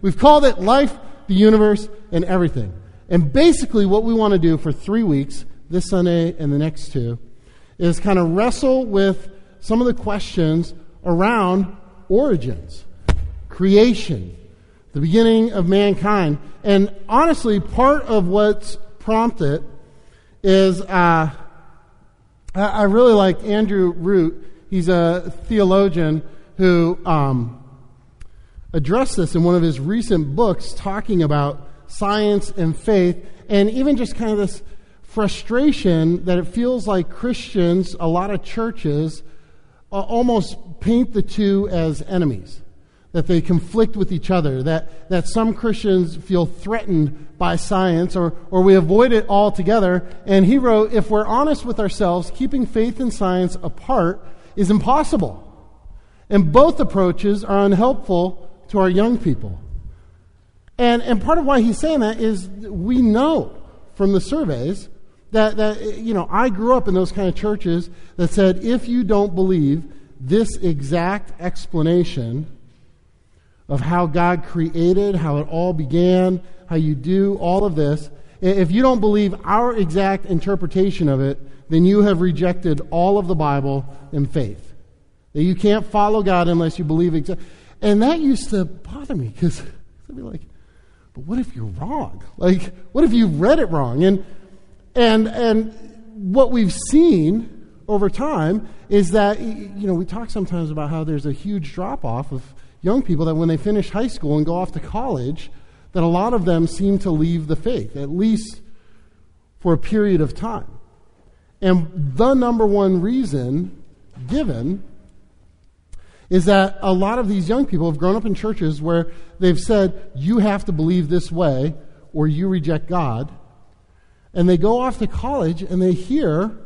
we've called it Life, the Universe, and Everything. And basically, what we want to do for three weeks, this Sunday and the next two, is kind of wrestle with some of the questions around origins, creation, the beginning of mankind. And honestly, part of what's prompted is uh, I really like Andrew Root. He's a theologian who um, addressed this in one of his recent books, talking about science and faith, and even just kind of this frustration that it feels like Christians, a lot of churches, uh, almost paint the two as enemies, that they conflict with each other, that, that some Christians feel threatened by science or, or we avoid it altogether. And he wrote, if we're honest with ourselves, keeping faith and science apart is impossible. And both approaches are unhelpful to our young people. And, and part of why he's saying that is we know from the surveys that, that, you know, I grew up in those kind of churches that said if you don't believe this exact explanation of how God created, how it all began, how you do all of this, if you don't believe our exact interpretation of it, then you have rejected all of the Bible and faith. That you can't follow God unless you believe exactly. And that used to bother me because I'd be like, but what if you're wrong? Like, what if you read it wrong? And and, and what we've seen over time is that, you know, we talk sometimes about how there's a huge drop off of young people that when they finish high school and go off to college, that a lot of them seem to leave the faith, at least for a period of time. And the number one reason given is that a lot of these young people have grown up in churches where they've said, you have to believe this way or you reject God. And they go off to college and they hear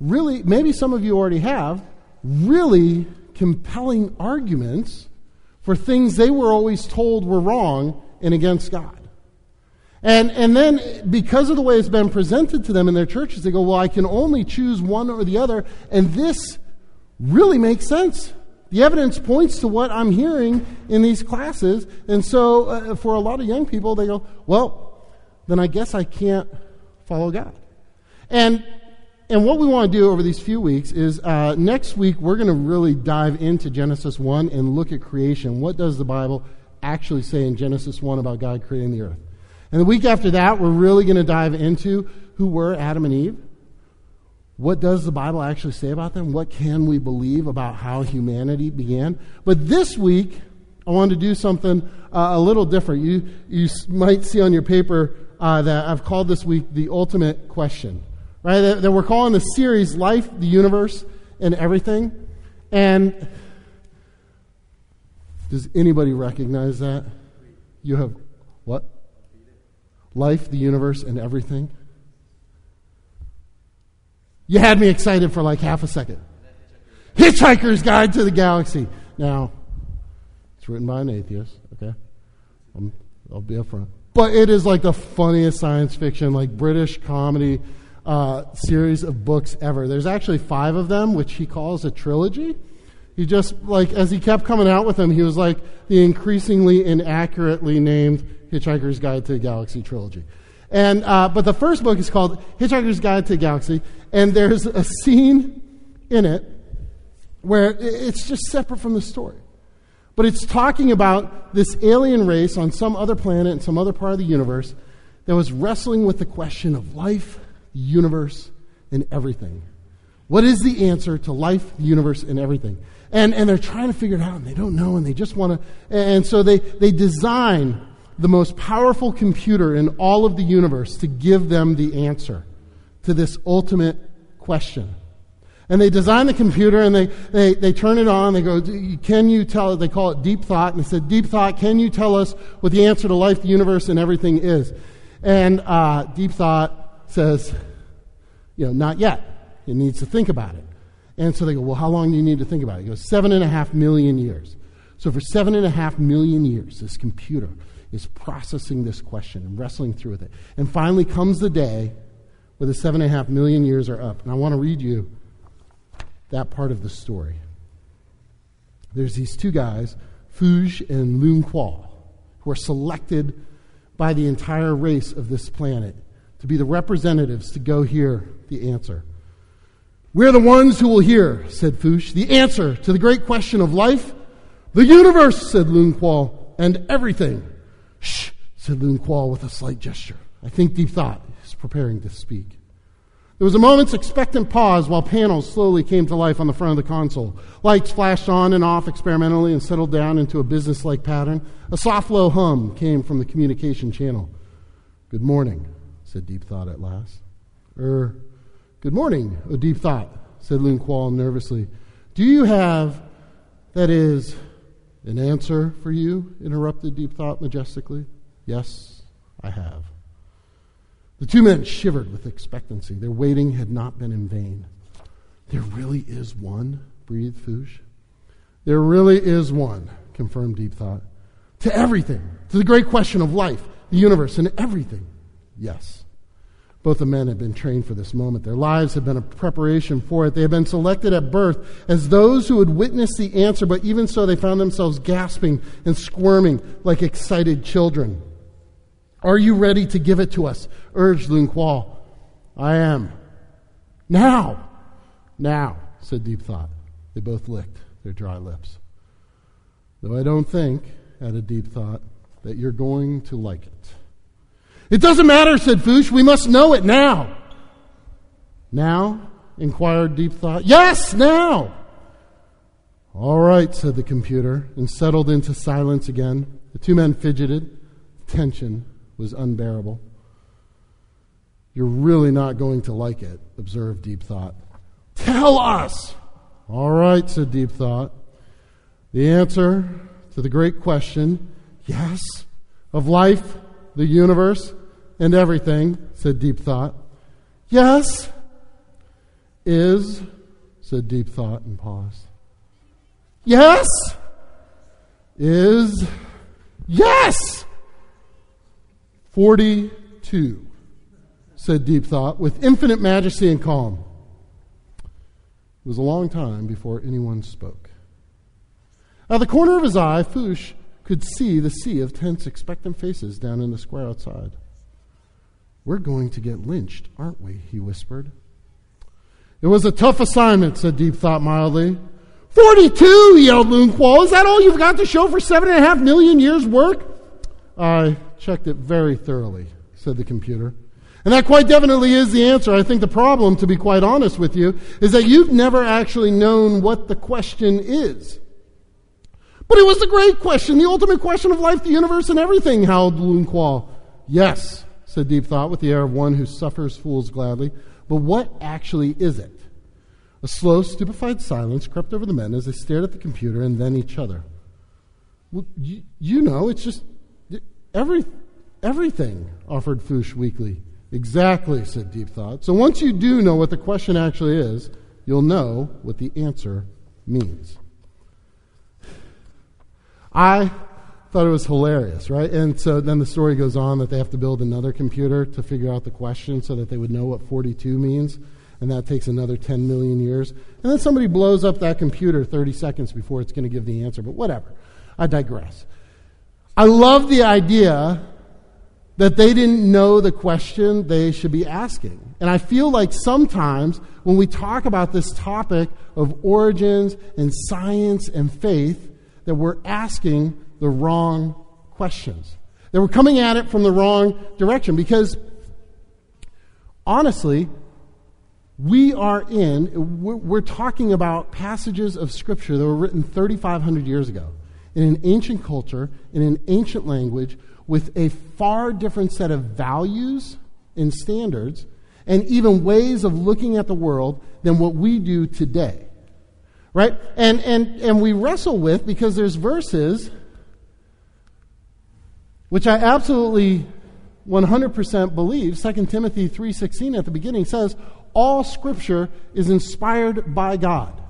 really, maybe some of you already have, really compelling arguments for things they were always told were wrong and against God. And, and then, because of the way it's been presented to them in their churches, they go, Well, I can only choose one or the other. And this really makes sense. The evidence points to what I'm hearing in these classes. And so, uh, for a lot of young people, they go, Well, then I guess I can't follow God. And and what we want to do over these few weeks is uh, next week we're going to really dive into Genesis 1 and look at creation. What does the Bible actually say in Genesis 1 about God creating the earth? And the week after that, we're really going to dive into who were Adam and Eve. What does the Bible actually say about them? What can we believe about how humanity began? But this week, I wanted to do something uh, a little different. You, you might see on your paper uh, that I've called this week the ultimate question, right? That, that we're calling the series Life, the Universe, and Everything. And does anybody recognize that? You have what? Life, the universe, and everything. You had me excited for like half a second. Hitchhiker's Guide to the Galaxy. Now, it's written by an atheist, okay? i will be upfront but it is like the funniest science fiction, like British comedy uh, series of books ever. There's actually five of them, which he calls a trilogy. He just, like, as he kept coming out with them, he was like the increasingly inaccurately named Hitchhiker's Guide to the Galaxy trilogy. And, uh, but the first book is called Hitchhiker's Guide to the Galaxy, and there's a scene in it where it's just separate from the story. But it's talking about this alien race on some other planet in some other part of the universe that was wrestling with the question of life, the universe, and everything. What is the answer to life, the universe, and everything? And, and they're trying to figure it out, and they don't know, and they just want to. And so they, they design the most powerful computer in all of the universe to give them the answer to this ultimate question. And they design the computer and they, they, they turn it on. They go, Can you tell, they call it deep thought. And they said, Deep thought, can you tell us what the answer to life, the universe, and everything is? And uh, deep thought says, You know, not yet. It needs to think about it. And so they go, Well, how long do you need to think about it? He goes, Seven and a half million years. So for seven and a half million years, this computer is processing this question and wrestling through with it. And finally comes the day where the seven and a half million years are up. And I want to read you that part of the story. There's these two guys, Fook and Lunkwill, who are selected by the entire race of this planet to be the representatives to go hear the answer. We're the ones who will hear, said Fuchs, the answer to the great question of life. The universe, said Lunkwill, and everything. Shh, said Lunkwill with a slight gesture. I think Deep Thought is preparing to speak. There was a moment's expectant pause while panels slowly came to life on the front of the console. Lights flashed on and off experimentally and settled down into a business like pattern. A soft, low hum came from the communication channel. Good morning, said Deep Thought at last. Er, good morning, O Deep Thought, said Lunkwill nervously. Do you have, that is, an answer for you? interrupted Deep Thought majestically. Yes, I have. The two men shivered with expectancy. Their waiting had not been in vain. There really is one, breathed Fuchs. There really is one, confirmed Deep Thought. To everything, to the great question of life, the universe, and everything. Yes. Both the men had been trained for this moment. Their lives had been a preparation for it. They had been selected at birth as those who would witness the answer, but even so, they found themselves gasping and squirming like excited children. Are you ready to give it to us? urged Lunkwill. I am. Now! Now, said Deep Thought. They both licked their dry lips. Though I don't think, added Deep Thought, that you're going to like it. It doesn't matter, said Fuchs. We must know it now. Now? inquired Deep Thought. Yes, now! All right, said the computer, and settled into silence again. The two men fidgeted. Tension was unbearable. You're really not going to like it, observed Deep Thought. Tell us! All right, said Deep Thought. The answer to the great question, yes, of life, the universe, and everything, said Deep Thought. Yes, is, said Deep Thought and paused. Yes, is, yes! 42, said Deep Thought with infinite majesty and calm. It was a long time before anyone spoke. Out of the corner of his eye, Fuchs could see the sea of tense, expectant faces down in the square outside. We're going to get lynched, aren't we? he whispered. It was a tough assignment, said Deep Thought mildly. Forty-two, yelled Lunkwill. Is that all you've got to show for seven and a half million years' work? I checked it very thoroughly, said the computer. And that quite definitely is the answer. I think the problem, to be quite honest with you, is that you've never actually known what the question is. But it was the great question, the ultimate question of life, the universe, and everything, howled Lunkwill. Yes, said Deep Thought with the air of one who suffers fools gladly. But what actually is it? A slow, stupefied silence crept over the men as they stared at the computer and then each other. Well, you, you know, it's just every, everything, offered Fuchs weakly. Exactly, said Deep Thought. So once you do know what the question actually is, you'll know what the answer means. I thought it was hilarious, right? And so then the story goes on that they have to build another computer to figure out the question so that they would know what 42 means. And that takes another 10 million years. And then somebody blows up that computer 30 seconds before it's going to give the answer. But whatever. I digress. I love the idea that they didn't know the question they should be asking. And I feel like sometimes when we talk about this topic of origins and science and faith, that we're asking the wrong questions. They we're coming at it from the wrong direction because honestly, we are in, we're, talking about passages of Scripture that were written 3,500 years ago in an ancient culture, in an ancient language, with a far different set of values and standards, and even ways of looking at the world than what we do today. Right? And, and, and we wrestle with because there's verses which I absolutely 100% believe 2 timothy 3.16 at the beginning says all scripture is inspired by god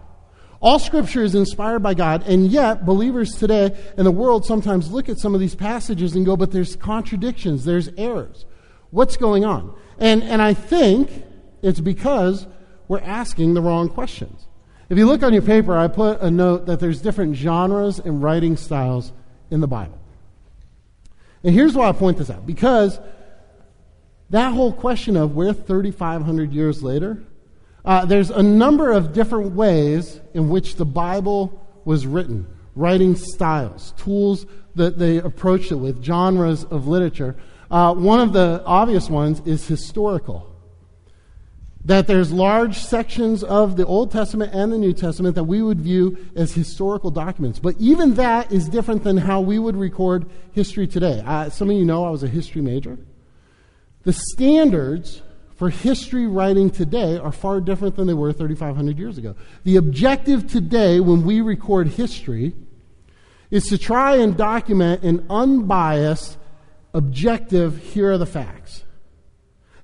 all scripture is inspired by God, and yet believers today in the world sometimes look at some of these passages and go, but there's contradictions, there's errors. What's going on? And, and I think it's because we're asking the wrong questions. If you look on your paper, I put a note that there's different genres and writing styles in the Bible. And here's why I point this out because that whole question of where 3,500 years later, uh, there's a number of different ways in which the Bible was written, writing styles, tools that they approached it with, genres of literature. Uh, one of the obvious ones is historical. That there's large sections of the Old Testament and the New Testament that we would view as historical documents. But even that is different than how we would record history today. Some of you know I was a history major. The standards for history writing today are far different than they were 3,500 years ago. The objective today, when we record history, is to try and document an unbiased, objective, here are the facts.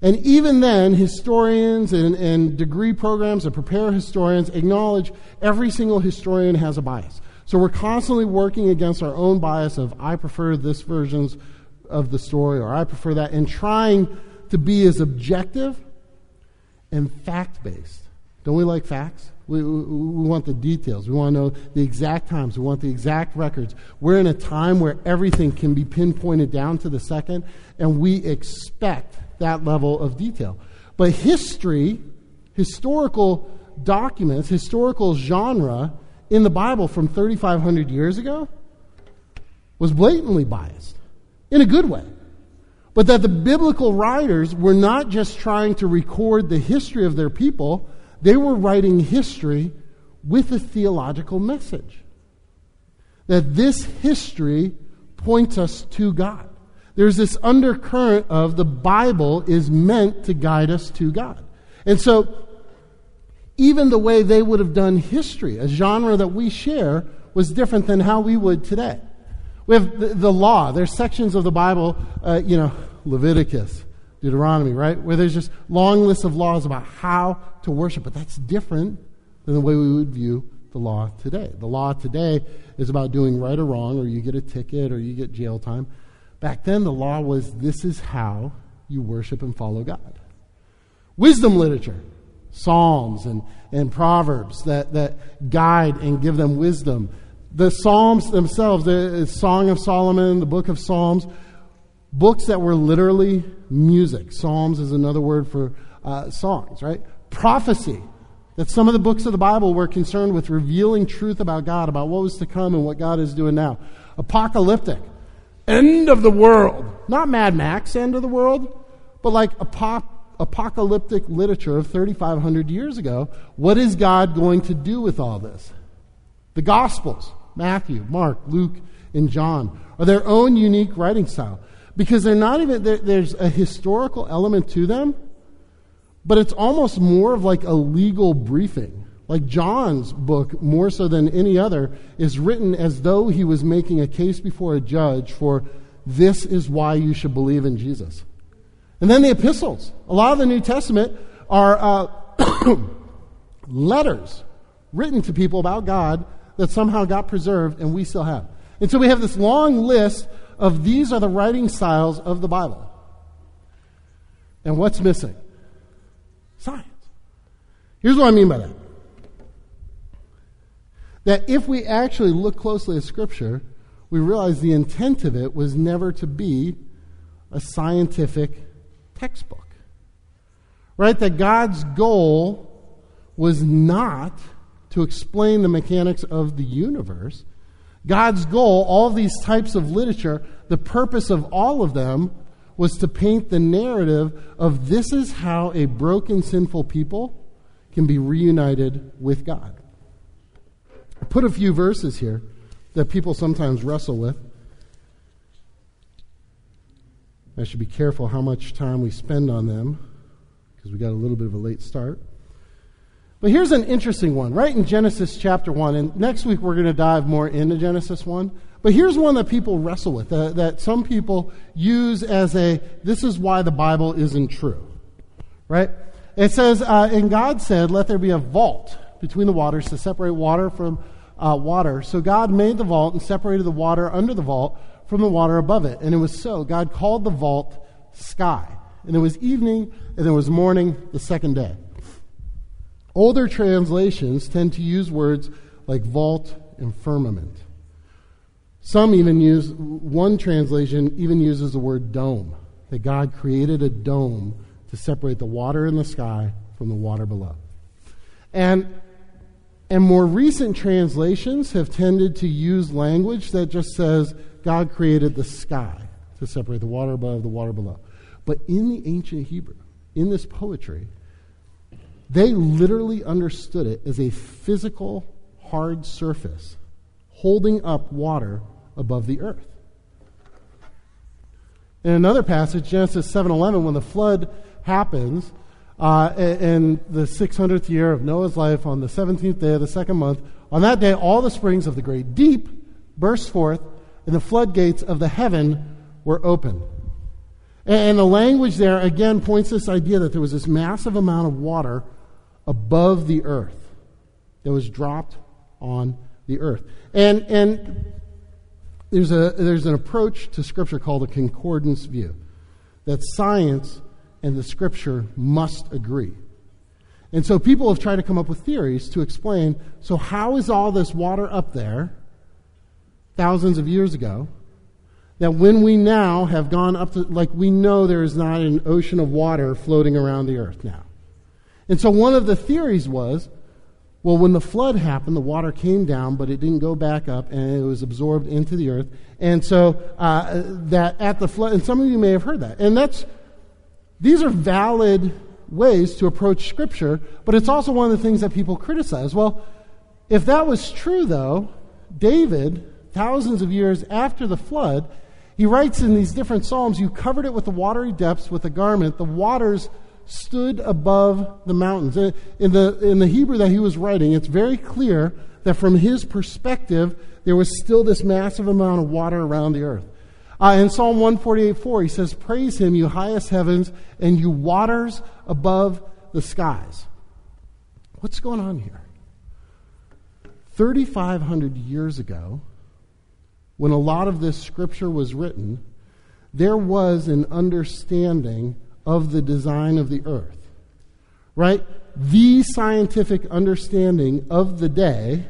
And even then, historians and, and degree programs that prepare historians acknowledge every single historian has a bias. So we're constantly working against our own bias of, I prefer this version's of the story, or I prefer that, and trying to be as objective and fact based. Don't we like facts? We, we, we, want the details. We want to know the exact times. We want the exact records. We're in a time where everything can be pinpointed down to the second, and we expect that level of detail. But history, historical documents, historical genre in the Bible from 3,500 years ago was blatantly biased in a good way. But that the biblical writers were not just trying to record the history of their people, they were writing history with a theological message. That this history points us to God. There's this undercurrent of the Bible is meant to guide us to God. And so, even the way they would have done history, a genre that we share, was different than how we would today. We have the, the law. There's sections of the Bible, uh, you know, Leviticus, Deuteronomy, right? Where there's just long lists of laws about how to worship, but that's different than the way we would view the law today. The law today is about doing right or wrong, or you get a ticket, or you get jail time. Back then, the law was this is how you worship and follow God. Wisdom literature, Psalms and, and Proverbs that, that guide and give them wisdom the Psalms themselves, the Song of Solomon, the book of Psalms, books that were literally music. Psalms is another word for uh, songs, right? Prophecy. That some of the books of the Bible were concerned with revealing truth about God, about what was to come and what God is doing now. Apocalyptic. End of the world. Not Mad Max, end of the world, but like apocalyptic literature of 3,500 years ago. What is God going to do with all this? The Gospels. Matthew, Mark, Luke, and John are their own unique writing style because they're not even, there's a historical element to them, but it's almost more of like a legal briefing. Like John's book, more so than any other, is written as though he was making a case before a judge for this is why you should believe in Jesus. And then the epistles. A lot of the New Testament are uh, letters written to people about God that somehow got preserved and we still have. And so we have this long list of these are the writing styles of the Bible. And what's missing? Science. Here's what I mean by that. That if we actually look closely at Scripture, we realize the intent of it was never to be a scientific textbook. Right? That God's goal was not to explain the mechanics of the universe. God's goal, all these types of literature, the purpose of all of them was to paint the narrative of this is how a broken, sinful people can be reunited with God. Put a few verses here that people sometimes wrestle with. I should be careful how much time we spend on them because we got a little bit of a late start. But here's an interesting one, right in Genesis chapter 1. And next week we're going to dive more into Genesis 1. But here's one that people wrestle with, that some people use as a this is why the Bible isn't true. Right? It says, uh, And God said, Let there be a vault between the waters to separate water from uh, water. So God made the vault and separated the water under the vault from the water above it. And it was so. God called the vault sky. And it was evening, and it was morning the second day. Older translations tend to use words like vault and firmament. Some even use, one translation even uses the word dome, that God created a dome to separate the water in the sky from the water below. And, and more recent translations have tended to use language that just says God created the sky to separate the water above the water below. But in the ancient Hebrew, in this poetry, they literally understood it as a physical, hard surface holding up water above the earth. In another passage, Genesis 7:11, when the flood happens, uh, in the 600th year of Noah's life, on the 17th day of the second month, on that day, all the springs of the great deep burst forth, and the floodgates of the heaven were opened. And the language there again points this idea that there was this massive amount of water above the earth that was dropped on the earth. And, and there's, a, there's an approach to Scripture called a concordance view that science and the Scripture must agree. And so people have tried to come up with theories to explain so, how is all this water up there thousands of years ago? That when we now have gone up to, like, we know there is not an ocean of water floating around the earth now. And so one of the theories was well, when the flood happened, the water came down, but it didn't go back up, and it was absorbed into the earth. And so uh, that at the flood, and some of you may have heard that, and that's these are valid ways to approach Scripture, but it's also one of the things that people criticize. Well, if that was true, though, David, thousands of years after the flood, he writes in these different psalms, "You covered it with the watery depths with a garment; the waters." stood above the mountains. In the, in the Hebrew that he was writing, it's very clear that from his perspective, there was still this massive amount of water around the earth. Uh, in Psalm 148 4, he says, Praise him, you highest heavens, and you waters above the skies. What's going on here? 3,500 years ago, when a lot of this scripture was written, there was an understanding of the design of the earth. Right? The scientific understanding of the day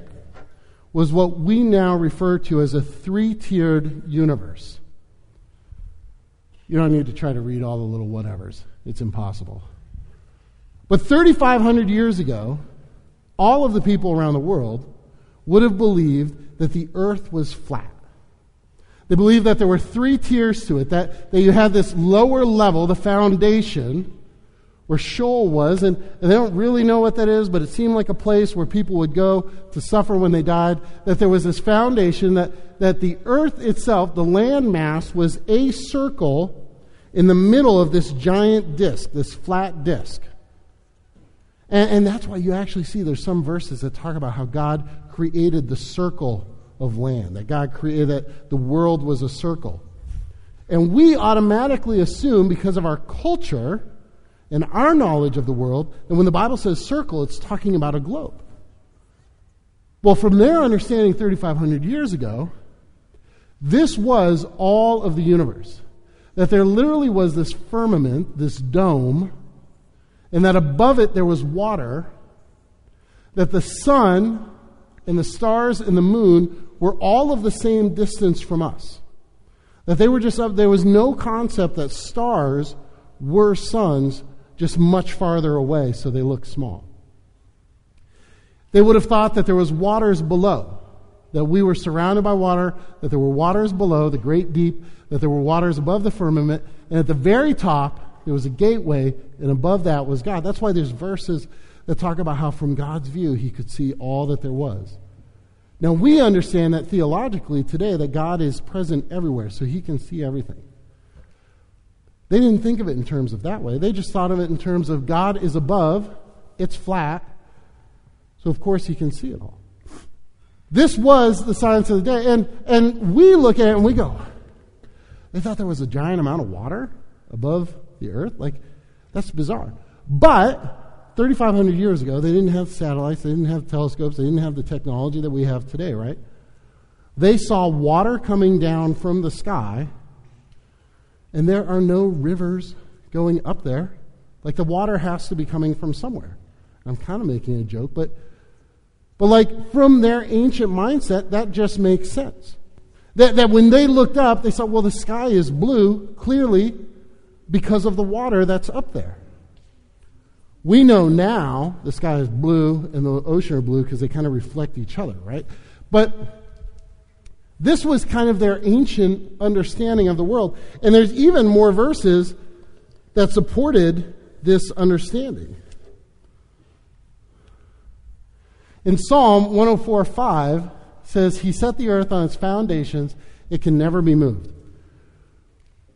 was what we now refer to as a three tiered universe. You don't need to try to read all the little whatevers, it's impossible. But 3,500 years ago, all of the people around the world would have believed that the earth was flat. They believed that there were three tiers to it, that, that you had this lower level, the foundation, where Sheol was, and, and they don't really know what that is, but it seemed like a place where people would go to suffer when they died. That there was this foundation, that, that the earth itself, the land mass, was a circle in the middle of this giant disk, this flat disk. And, and that's why you actually see there's some verses that talk about how God created the circle of land, that God created, that the world was a circle. And we automatically assume, because of our culture and our knowledge of the world, that when the Bible says circle, it's talking about a globe. Well, from their understanding 3,500 years ago, this was all of the universe. That there literally was this firmament, this dome, and that above it there was water, that the sun and the stars and the moon were all of the same distance from us. That they were just up, there was no concept that stars were suns just much farther away, so they look small. They would have thought that there was waters below, that we were surrounded by water, that there were waters below, the great deep, that there were waters above the firmament, and at the very top there was a gateway, and above that was God. That's why there's verses that talk about how from God's view he could see all that there was. Now, we understand that theologically today that God is present everywhere, so he can see everything. They didn't think of it in terms of that way. They just thought of it in terms of God is above, it's flat, so of course he can see it all. This was the science of the day. And, and we look at it and we go, they thought there was a giant amount of water above the earth? Like, that's bizarre. But 3,500 years ago, they didn't have satellites, they didn't have telescopes, they didn't have the technology that we have today, right? They saw water coming down from the sky, and there are no rivers going up there. Like the water has to be coming from somewhere. I'm kind of making a joke, but, but like from their ancient mindset, that just makes sense. That, that when they looked up, they saw, well, the sky is blue, clearly because of the water that's up there. We know now the sky is blue and the ocean are blue because they kind of reflect each other, right? But this was kind of their ancient understanding of the world. And there's even more verses that supported this understanding. In Psalm 104:5 says, He set the earth on its foundations, it can never be moved.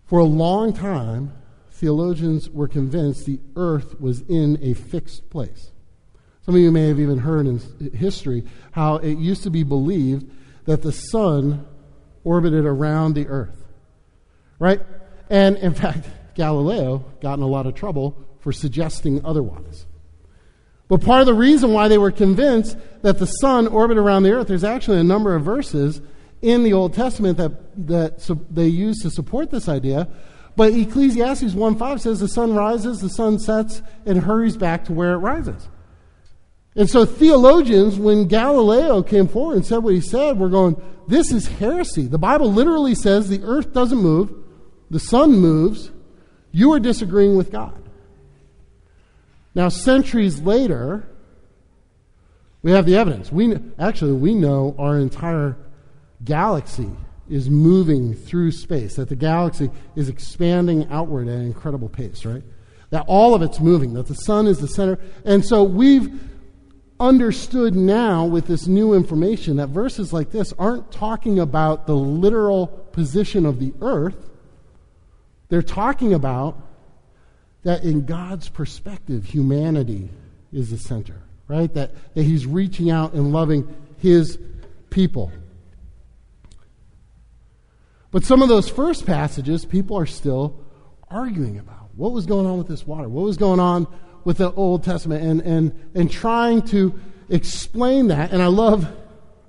For a long time, theologians were convinced the earth was in a fixed place. Some of you may have even heard in history how it used to be believed that the sun orbited around the earth. Right? And in fact, Galileo got in a lot of trouble for suggesting otherwise. But part of the reason why they were convinced that the sun orbited around the earth, there's actually a number of verses in the Old Testament that, that they use to support this idea. But Ecclesiastes 1.5 says the sun rises, the sun sets, and hurries back to where it rises. And so theologians, when Galileo came forward and said what he said, were going, this is heresy. The Bible literally says the earth doesn't move, the sun moves. You are disagreeing with God. Now, centuries later, we have the evidence. We, actually, we know our entire galaxy is moving through space, that the galaxy is expanding outward at an incredible pace, right? That all of it's moving, that the sun is the center. And so we've understood now with this new information that verses like this aren't talking about the literal position of the earth. They're talking about that in God's perspective, humanity is the center, right? That, that He's reaching out and loving His people. But some of those first passages, people are still arguing about. What was going on with this water? What was going on with the Old Testament? And, and, and trying to explain that. And I love,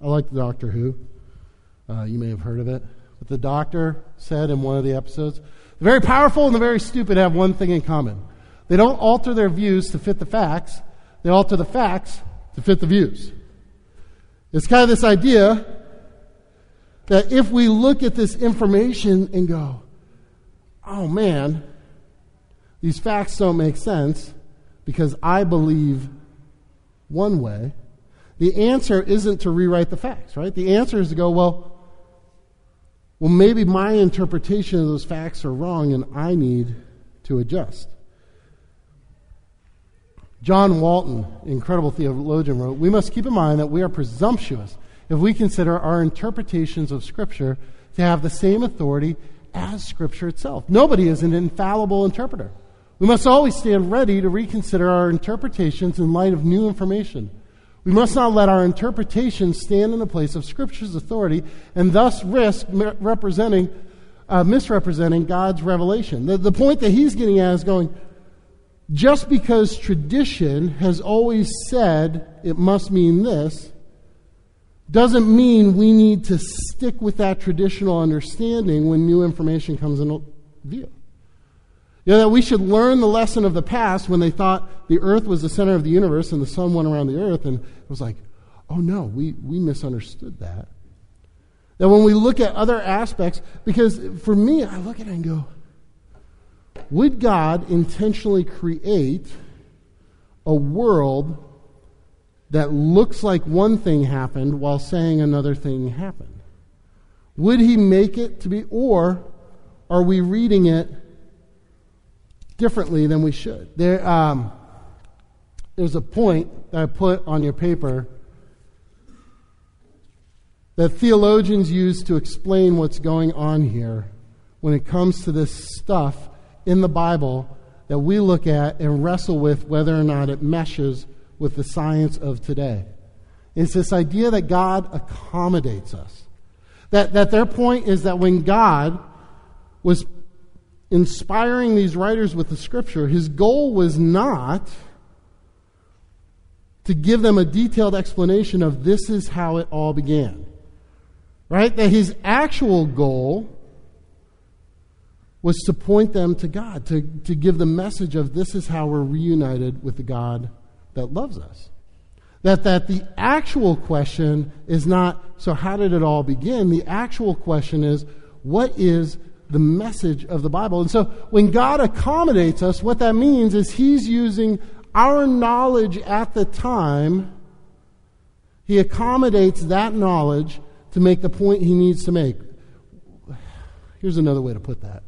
I like the Doctor Who. Uh, you may have heard of it. But the doctor said in one of the episodes the very powerful and the very stupid have one thing in common they don't alter their views to fit the facts, they alter the facts to fit the views. It's kind of this idea that if we look at this information and go, oh man, these facts don't make sense because I believe one way, the answer isn't to rewrite the facts, right? The answer is to go, well, well, maybe my interpretation of those facts are wrong and I need to adjust. John Walton, incredible theologian, wrote We must keep in mind that we are presumptuous if we consider our interpretations of Scripture to have the same authority as Scripture itself. Nobody is an infallible interpreter. We must always stand ready to reconsider our interpretations in light of new information. We must not let our interpretations stand in the place of Scripture's authority and thus risk representing, uh, misrepresenting God's revelation. The, the point that he's getting at is going, just because tradition has always said it must mean this, doesn't mean we need to stick with that traditional understanding when new information comes into view. You know, that we should learn the lesson of the past when they thought the earth was the center of the universe and the sun went around the earth, and it was like, oh no, we, we misunderstood that. That when we look at other aspects, because for me, I look at it and go, would God intentionally create a world that looks like one thing happened while saying another thing happened? Would he make it to be, or are we reading it differently than we should? There, um, there's a point that I put on your paper that theologians use to explain what's going on here when it comes to this stuff in the Bible that we look at and wrestle with whether or not it meshes with the science of today. It's this idea that God accommodates us. That, that their point is that when God was inspiring these writers with the scripture, his goal was not to give them a detailed explanation of this is how it all began. Right? That his actual goal was to point them to God, to, to give the message of this is how we're reunited with the God that loves us. That, that the actual question is not, so how did it all begin? The actual question is, what is the message of the Bible? And so when God accommodates us, what that means is He's using our knowledge at the time, He accommodates that knowledge to make the point He needs to make. Here's another way to put that.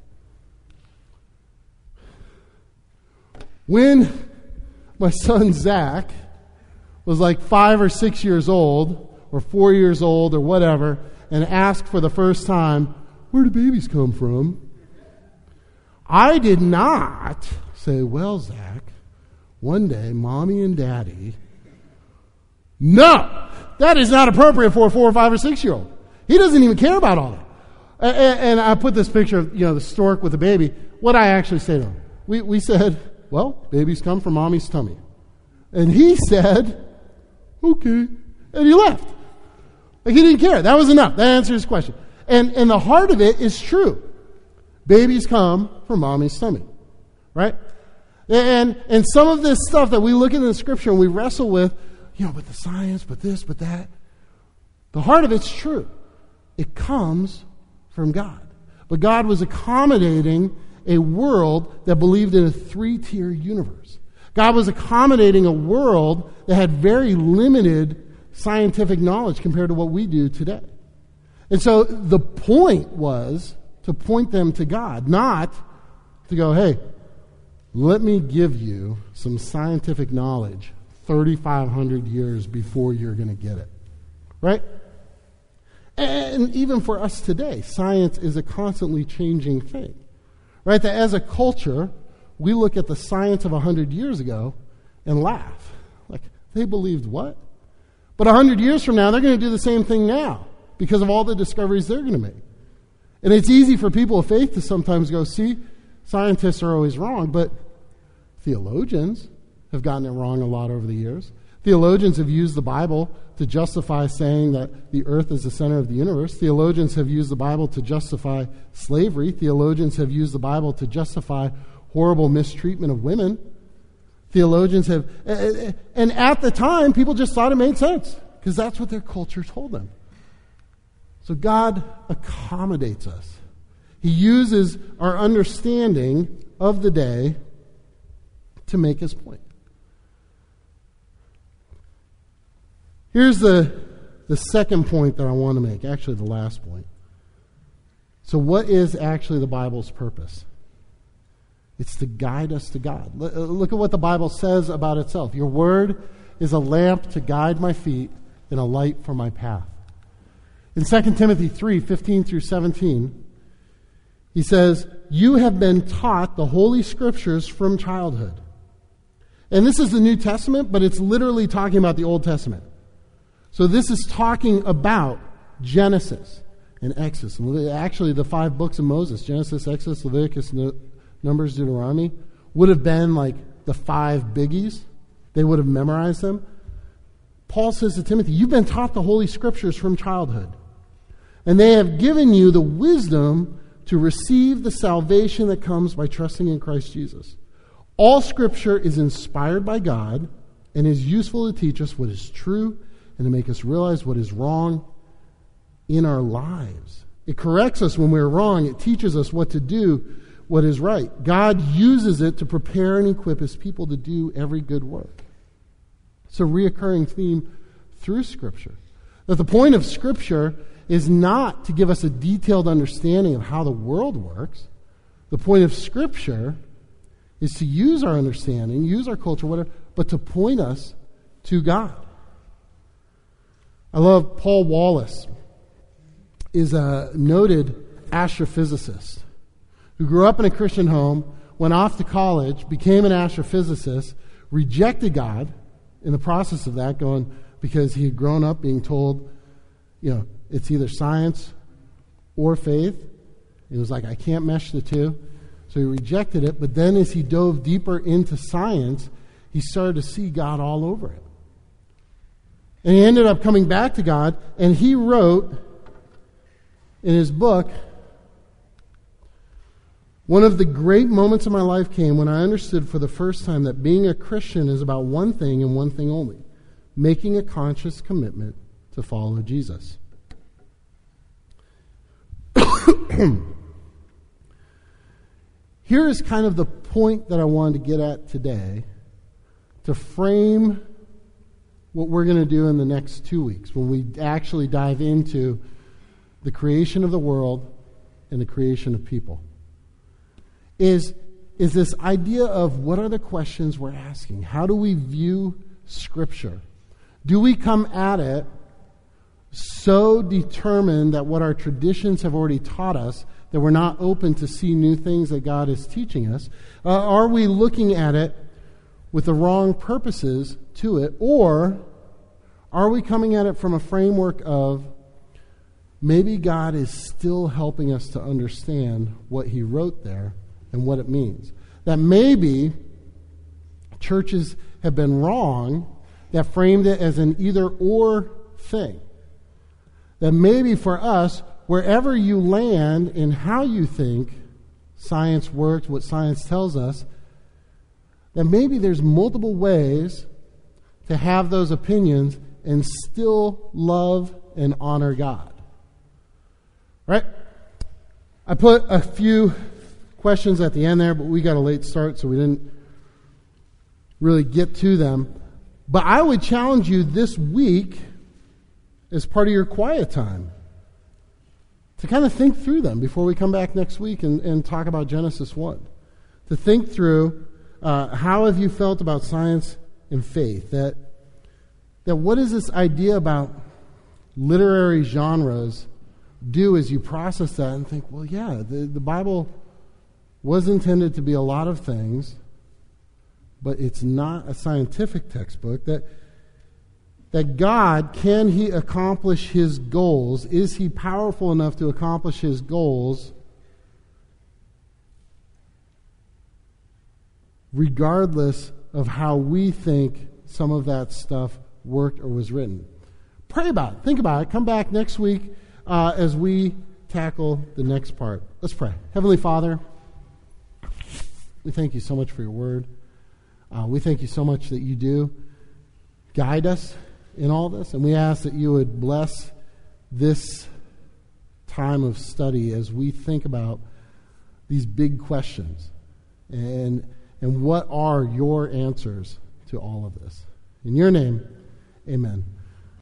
When my son Zach was like five or six years old, or four years old, or whatever, and asked for the first time, Where do babies come from? I did not say, Well, Zach, one day mommy and daddy. No! That is not appropriate for a four or five or six year old. He doesn't even care about all that. And, and I put this picture of, you know, the stork with the baby. What I actually say to him? We, we said, well, babies come from mommy's tummy. And he said, okay. And he left. Like he didn't care. That was enough. That answered his question. And, and the heart of it is true. Babies come from mommy's stomach, Right? And, and some of this stuff that we look at in the scripture and we wrestle with, you know, but the science, but this, but that, the heart of it's true. It comes from God. But God was accommodating a world that believed in a three tier universe. God was accommodating a world that had very limited scientific knowledge compared to what we do today. And so the point was to point them to God, not to go, hey, let me give you some scientific knowledge 3,500 years before you're going to get it. Right? And even for us today, science is a constantly changing thing. Right? That as a culture, we look at the science of 100 years ago and laugh. Like, they believed what? But 100 years from now, they're going to do the same thing now because of all the discoveries they're going to make. And it's easy for people of faith to sometimes go, see, scientists are always wrong, but theologians have gotten it wrong a lot over the years. Theologians have used the Bible to justify saying that the earth is the center of the universe. Theologians have used the Bible to justify slavery. Theologians have used the Bible to justify horrible mistreatment of women. Theologians have, and at the time, people just thought it made sense because that's what their culture told them. So God accommodates us. He uses our understanding of the day to make his point. Here's the, the second point that I want to make, actually, the last point. So, what is actually the Bible's purpose? It's to guide us to God. Uh, look at what the Bible says about itself. Your word is a lamp to guide my feet and a light for my path. In 2 Timothy 3 15 through 17, he says, You have been taught the Holy Scriptures from childhood. And this is the New Testament, but it's literally talking about the Old Testament. So this is talking about Genesis and Exodus. Actually, the five books of Moses Genesis, Exodus, Leviticus, Numbers, Deuteronomy would have been like the five biggies. They would have memorized them. Paul says to Timothy, You've been taught the Holy Scriptures from childhood, and they have given you the wisdom to receive the salvation that comes by trusting in Christ Jesus. All Scripture is inspired by God and is useful to teach us what is true and to make us realize what is wrong in our lives. It corrects us when we're wrong, it teaches us what to do, what is right. God uses it to prepare and equip his people to do every good work. It's a reoccurring theme through Scripture. That the point of Scripture is not to give us a detailed understanding of how the world works. The point of Scripture is to use our understanding, use our culture, whatever, but to point us to God. I love Paul Wallace is a noted astrophysicist who grew up in a Christian home, went off to college, became an astrophysicist, rejected God in the process of that, going because he had grown up being told, you know, it's either science or faith. It was like, I can't mesh the two. So he rejected it. But then as he dove deeper into science, he started to see God all over it. And he ended up coming back to God, and he wrote in his book one of the great moments of my life came when I understood for the first time that being a Christian is about one thing and one thing only making a conscious commitment to follow Jesus. Here is kind of the point that I wanted to get at today to frame what we're going to do in the next two weeks when we actually dive into the creation of the world and the creation of people. Is, is this idea of what are the questions we're asking? How do we view Scripture? Do we come at it so determined that what our traditions have already taught us that we're not open to see new things that God is teaching us? Uh, are we looking at it with the wrong purposes to it? Or are we coming at it from a framework of maybe God is still helping us to understand what He wrote there and what it means? That maybe churches have been wrong that framed it as an either or thing. That maybe for us, wherever you land in how you think science works, what science tells us, that maybe there's multiple ways to have those opinions and still love and honor God. Right? I put a few questions at the end there, but we got a late start, so we didn't really get to them. But I would challenge you this week, as part of your quiet time, to kind of think through them before we come back next week and, and talk about Genesis 1. To think through uh, how have you felt about science and faith? That, that what does this idea about literary genres do as you process that and think, well, yeah, the, the Bible was intended to be a lot of things but it's not a scientific textbook that that God can he accomplish his goals? Is he powerful enough to accomplish his goals regardless of how we think some of that stuff worked or was written? Pray about it. Think about it. Come back next week uh, as we tackle the next part. Let's pray. Heavenly father we thank you so much for your word. Uh, we thank you so much that you do guide us in all this, and we ask that you would bless this time of study as we think about these big questions and, and what are your answers to all of this. In your name, amen.